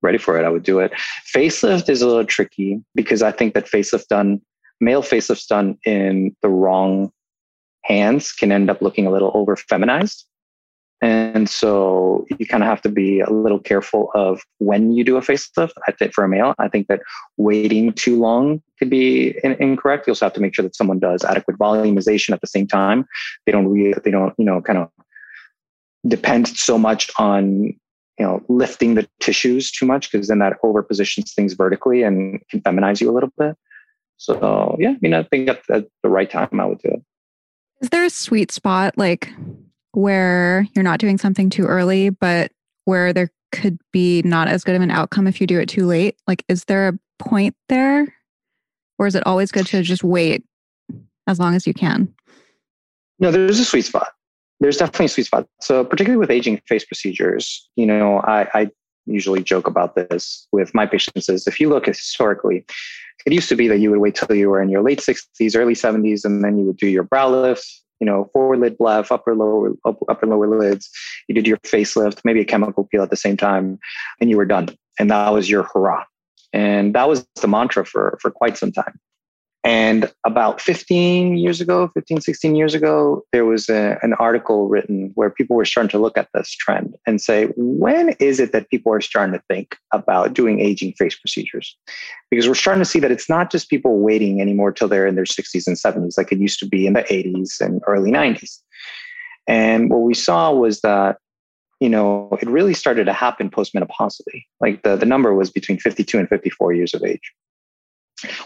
ready for it, I would do it. Facelift is a little tricky because I think that facelift done, male facelifts done in the wrong hands can end up looking a little over feminized. And so you kind of have to be a little careful of when you do a facelift. I think for a male, I think that waiting too long could be in- incorrect. You also have to make sure that someone does adequate volumization at the same time. They don't really, they don't, you know, kind of depend so much on, you know, lifting the tissues too much because then that over positions things vertically and can feminize you a little bit. So yeah, I mean, I think at, at the right time, I would do it. Is there a sweet spot like where you're not doing something too early, but where there could be not as good of an outcome if you do it too late? Like, is there a point there? Or is it always good to just wait as long as you can? No, there's a sweet spot. There's definitely a sweet spot. So, particularly with aging face procedures, you know, I, I usually joke about this with my patients is if you look historically, it used to be that you would wait till you were in your late 60s, early 70s, and then you would do your brow lift you know, forward lid bleph, upper lower upper lower lids. You did your facelift, maybe a chemical peel at the same time, and you were done. And that was your hurrah. And that was the mantra for for quite some time. And about 15 years ago, 15, 16 years ago, there was a, an article written where people were starting to look at this trend and say, when is it that people are starting to think about doing aging face procedures? Because we're starting to see that it's not just people waiting anymore till they're in their 60s and 70s, like it used to be in the 80s and early 90s. And what we saw was that you know, it really started to happen postmenopausally. Like the, the number was between 52 and 54 years of age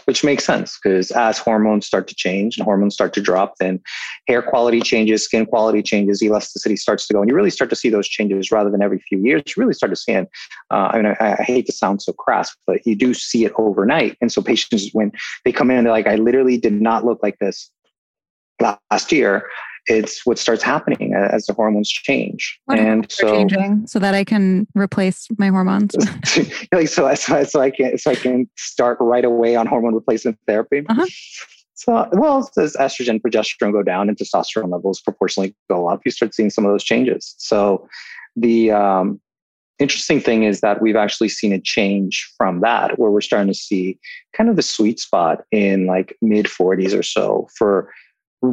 which makes sense because as hormones start to change and hormones start to drop, then hair quality changes, skin quality changes, elasticity starts to go, and you really start to see those changes rather than every few years. You really start to see it. Uh, I mean, I, I, hate to sound so crass, but you do see it overnight. And so patients, when they come in, they're like, "I literally did not look like this last year." It's what starts happening as the hormones change. What and so changing so that I can replace my hormones. like so, so, so I can so I can start right away on hormone replacement therapy. Uh-huh. So, well, as estrogen, progesterone go down and testosterone levels proportionally go up, you start seeing some of those changes. So, the um, interesting thing is that we've actually seen a change from that, where we're starting to see kind of the sweet spot in like mid 40s or so for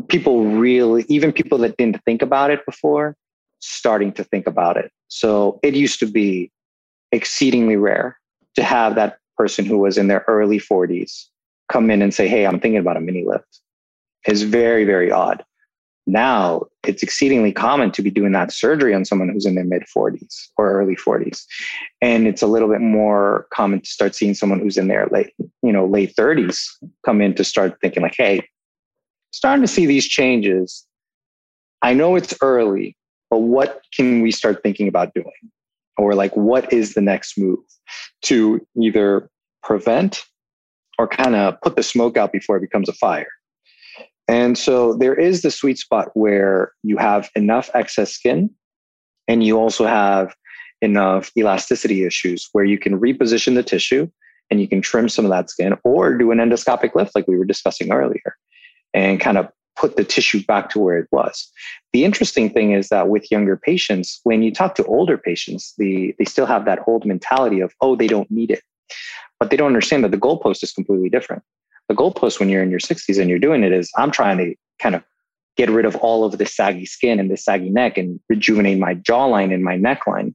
people really, even people that didn't think about it before, starting to think about it. So it used to be exceedingly rare to have that person who was in their early 40s come in and say, Hey, I'm thinking about a mini lift. It's very, very odd. Now it's exceedingly common to be doing that surgery on someone who's in their mid 40s or early 40s. And it's a little bit more common to start seeing someone who's in their late, you know, late 30s come in to start thinking like, hey, starting to see these changes. I know it's early, but what can we start thinking about doing? Or like, what is the next move to either prevent or kind of put the smoke out before it becomes a fire? And so there is the sweet spot where you have enough excess skin and you also have enough elasticity issues where you can reposition the tissue and you can trim some of that skin or do an endoscopic lift like we were discussing earlier and kind of put the tissue back to where it was. The interesting thing is that with younger patients, when you talk to older patients, the, they still have that old mentality of, oh, they don't need it. But they don't understand that the goalpost is completely different. The goalpost when you're in your 60s and you're doing it is, I'm trying to kind of get rid of all of the saggy skin and the saggy neck and rejuvenate my jawline and my neckline.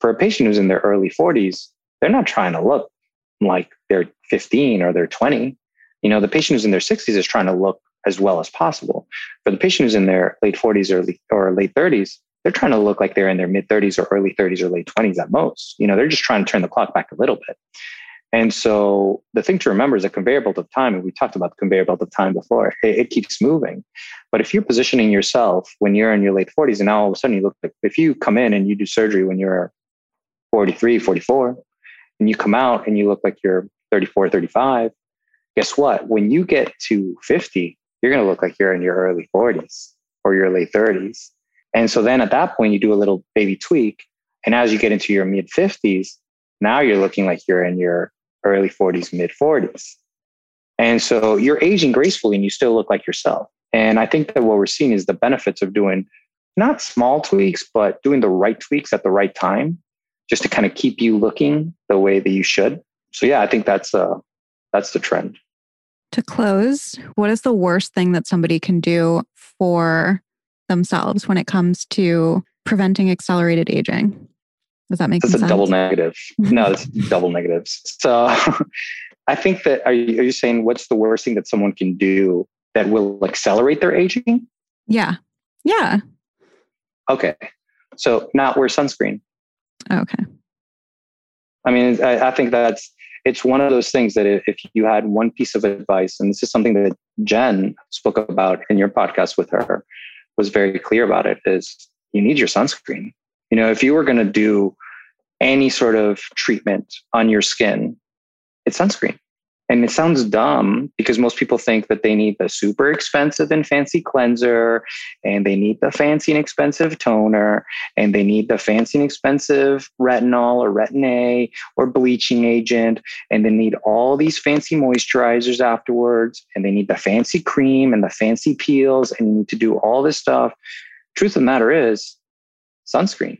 For a patient who's in their early 40s, they're not trying to look like they're 15 or they're 20 you know, the patient who's in their 60s is trying to look as well as possible. For the patient who's in their late 40s or late, or late 30s, they're trying to look like they're in their mid 30s or early 30s or late 20s at most. You know, they're just trying to turn the clock back a little bit. And so the thing to remember is a conveyor belt of time, and we talked about the conveyor belt of time before, it, it, keeps moving. But if you're positioning yourself when you're in your late 40s and now all of a sudden you look like, if you come in and you do surgery when you're 43, 44, and you come out and you look like you're 34, 35, guess what? When you get to 50, you're going to look like you're in your early 40s or your late 30s. And so then at that point, you do a little baby tweak. And as you get into your mid 50s, now you're looking like you're in your early 40s, mid 40s. And so you're aging gracefully and you still look like yourself. And I think that what we're seeing is the benefits of doing not small tweaks, but doing the right tweaks at the right time, just to kind of keep you looking the way that you should. So yeah, I think that's uh that's the trend to close, what is the worst thing that somebody can do for themselves when it comes to preventing accelerated aging? Does that make sense? That's sense? a double negative. no, it's double negatives. So I think that are you, are you saying what's the worst thing that someone can do that will accelerate their aging? Yeah. Yeah. Okay. So not wear sunscreen. Okay. I mean, I, I think that's it's one of those things that if you had one piece of advice, and this is something that Jen spoke about in your podcast with her, was very clear about it, is you need your sunscreen. You know, if you were going to do any sort of treatment on your skin, it's sunscreen. And it sounds dumb because most people think that they need the super expensive and fancy cleanser, and they need the fancy and expensive toner, and they need the fancy and expensive retinol or retin A or bleaching agent, and they need all these fancy moisturizers afterwards, and they need the fancy cream and the fancy peels, and you need to do all this stuff. Truth of the matter is, sunscreen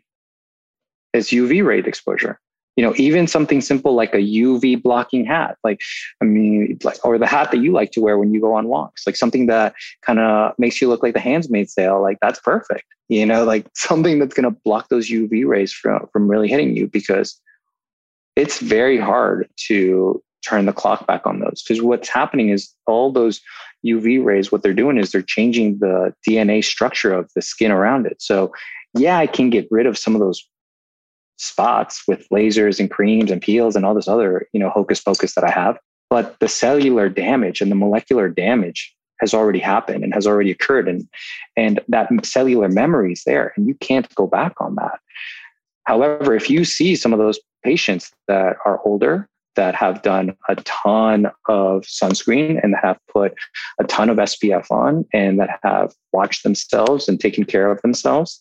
is UV rate exposure you know even something simple like a uv blocking hat like i mean like or the hat that you like to wear when you go on walks like something that kind of makes you look like the handmaid's tale like that's perfect you know like something that's going to block those uv rays from from really hitting you because it's very hard to turn the clock back on those because what's happening is all those uv rays what they're doing is they're changing the dna structure of the skin around it. So yeah i can get rid of some of those spots with lasers and creams and peels and all this other, you know, hocus pocus that I have. But the cellular damage and the molecular damage has already happened and has already occurred. And, and that cellular memory is there and you can't go back on that. However, if you see some of those patients that are older, that have done a ton of sunscreen and have put a ton of SPF on and that have watched themselves and taken care of themselves,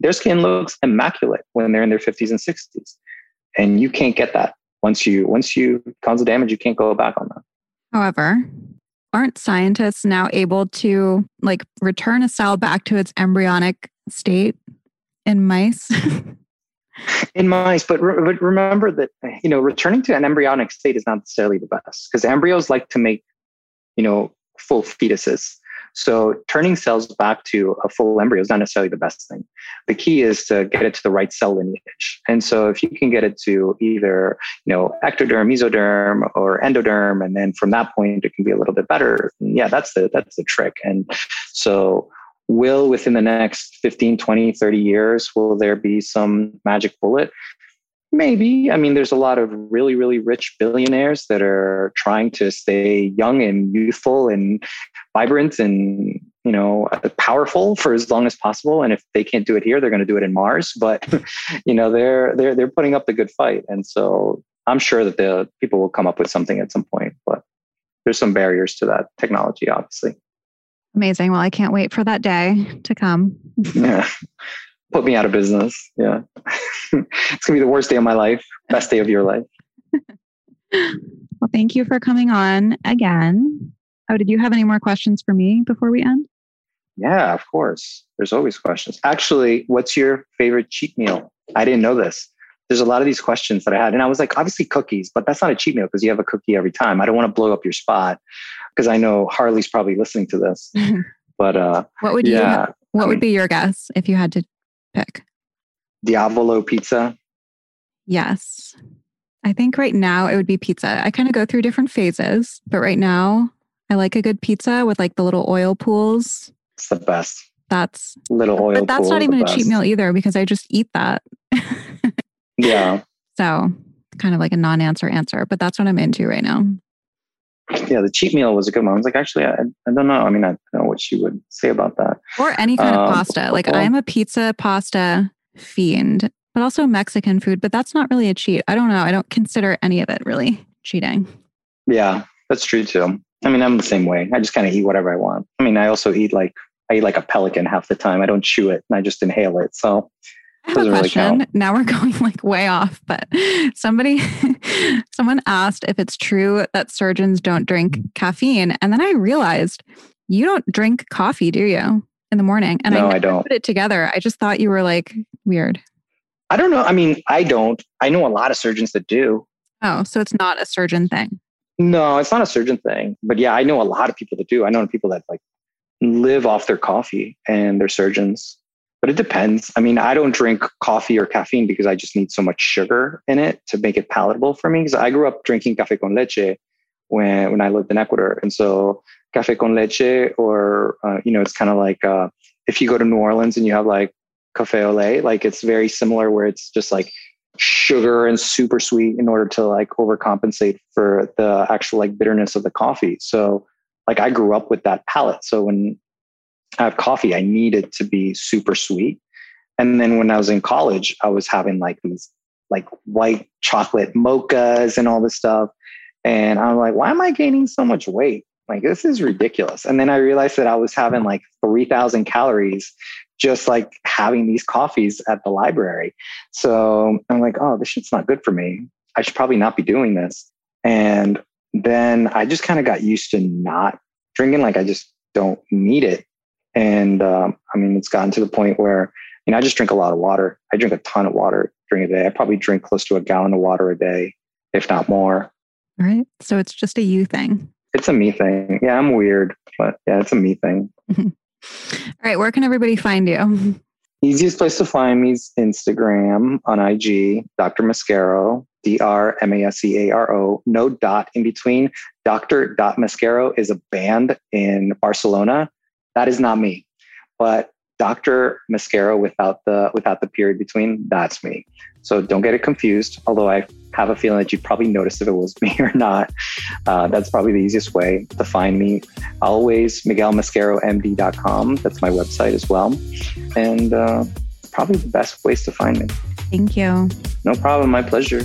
their skin looks immaculate when they're in their 50s and 60s. And you can't get that. Once you once you cause the damage, you can't go back on that. However, aren't scientists now able to like return a cell back to its embryonic state in mice? in mice, but, re- but remember that you know returning to an embryonic state is not necessarily the best because embryos like to make you know full fetuses. So turning cells back to a full embryo is not necessarily the best thing. The key is to get it to the right cell lineage. And so if you can get it to either, you know, ectoderm, mesoderm, or endoderm, and then from that point it can be a little bit better. Yeah, that's the that's the trick. And so will within the next 15 20 30 years will there be some magic bullet Maybe. I mean, there's a lot of really, really rich billionaires that are trying to stay young and youthful and vibrant and, you know, powerful for as long as possible. And if they can't do it here, they're going to do it in Mars. But, you know, they're, they're, they're putting up the good fight. And so I'm sure that the people will come up with something at some point, but there's some barriers to that technology, obviously. Amazing. Well, I can't wait for that day to come. yeah put me out of business. Yeah. it's gonna be the worst day of my life, best day of your life. well, thank you for coming on again. Oh, did you have any more questions for me before we end? Yeah, of course. There's always questions. Actually, what's your favorite cheat meal? I didn't know this. There's a lot of these questions that I had. And I was like, obviously cookies, but that's not a cheat meal because you have a cookie every time. I don't want to blow up your spot because I know Harley's probably listening to this. but uh what would yeah, you what I mean, would be your guess if you had to pick? Diavolo pizza. Yes. I think right now it would be pizza. I kind of go through different phases, but right now I like a good pizza with like the little oil pools. It's the best. That's little oil. But that's not even a cheat meal either because I just eat that. yeah. So kind of like a non-answer answer, but that's what I'm into right now. Yeah, the cheat meal was a good one. I was like, actually, I, I don't know. I mean, I don't know what she would say about that. Or any kind um, of pasta. Like I'm a pizza pasta fiend, but also Mexican food. But that's not really a cheat. I don't know. I don't consider any of it really cheating. Yeah, that's true too. I mean, I'm the same way. I just kind of eat whatever I want. I mean, I also eat like I eat like a pelican half the time. I don't chew it and I just inhale it. So I have a question. Really now we're going like way off, but somebody, someone asked if it's true that surgeons don't drink caffeine. And then I realized you don't drink coffee, do you, in the morning? And no, I, I don't put it together. I just thought you were like weird. I don't know. I mean, I don't. I know a lot of surgeons that do. Oh, so it's not a surgeon thing. No, it's not a surgeon thing. But yeah, I know a lot of people that do. I know people that like live off their coffee and they're surgeons. But it depends. I mean, I don't drink coffee or caffeine because I just need so much sugar in it to make it palatable for me. Because I grew up drinking café con leche when when I lived in Ecuador, and so café con leche, or uh, you know, it's kind of like uh, if you go to New Orleans and you have like cafe au lait, like it's very similar, where it's just like sugar and super sweet in order to like overcompensate for the actual like bitterness of the coffee. So like I grew up with that palate. So when have coffee, I need it to be super sweet. And then when I was in college, I was having like these like white chocolate mochas and all this stuff. And I'm like, why am I gaining so much weight? Like, this is ridiculous. And then I realized that I was having like 3,000 calories just like having these coffees at the library. So I'm like, oh, this shit's not good for me. I should probably not be doing this. And then I just kind of got used to not drinking. Like, I just don't need it. And um, I mean, it's gotten to the point where, you know, I just drink a lot of water. I drink a ton of water during a day. I probably drink close to a gallon of water a day, if not more. All right. So it's just a you thing. It's a me thing. Yeah, I'm weird, but yeah, it's a me thing. All right. Where can everybody find you? Easiest place to find me is Instagram on IG, Dr. Mascaro, D R M A S E A R O, no dot in between. Dr. Dot Mascaro is a band in Barcelona. That is not me. But Dr. Mascaro without the without the period between, that's me. So don't get it confused. Although I have a feeling that you'd probably notice if it was me or not. Uh, that's probably the easiest way to find me. Always MiguelMascaroMD.com. That's my website as well, and uh, probably the best place to find me. Thank you. No problem. My pleasure.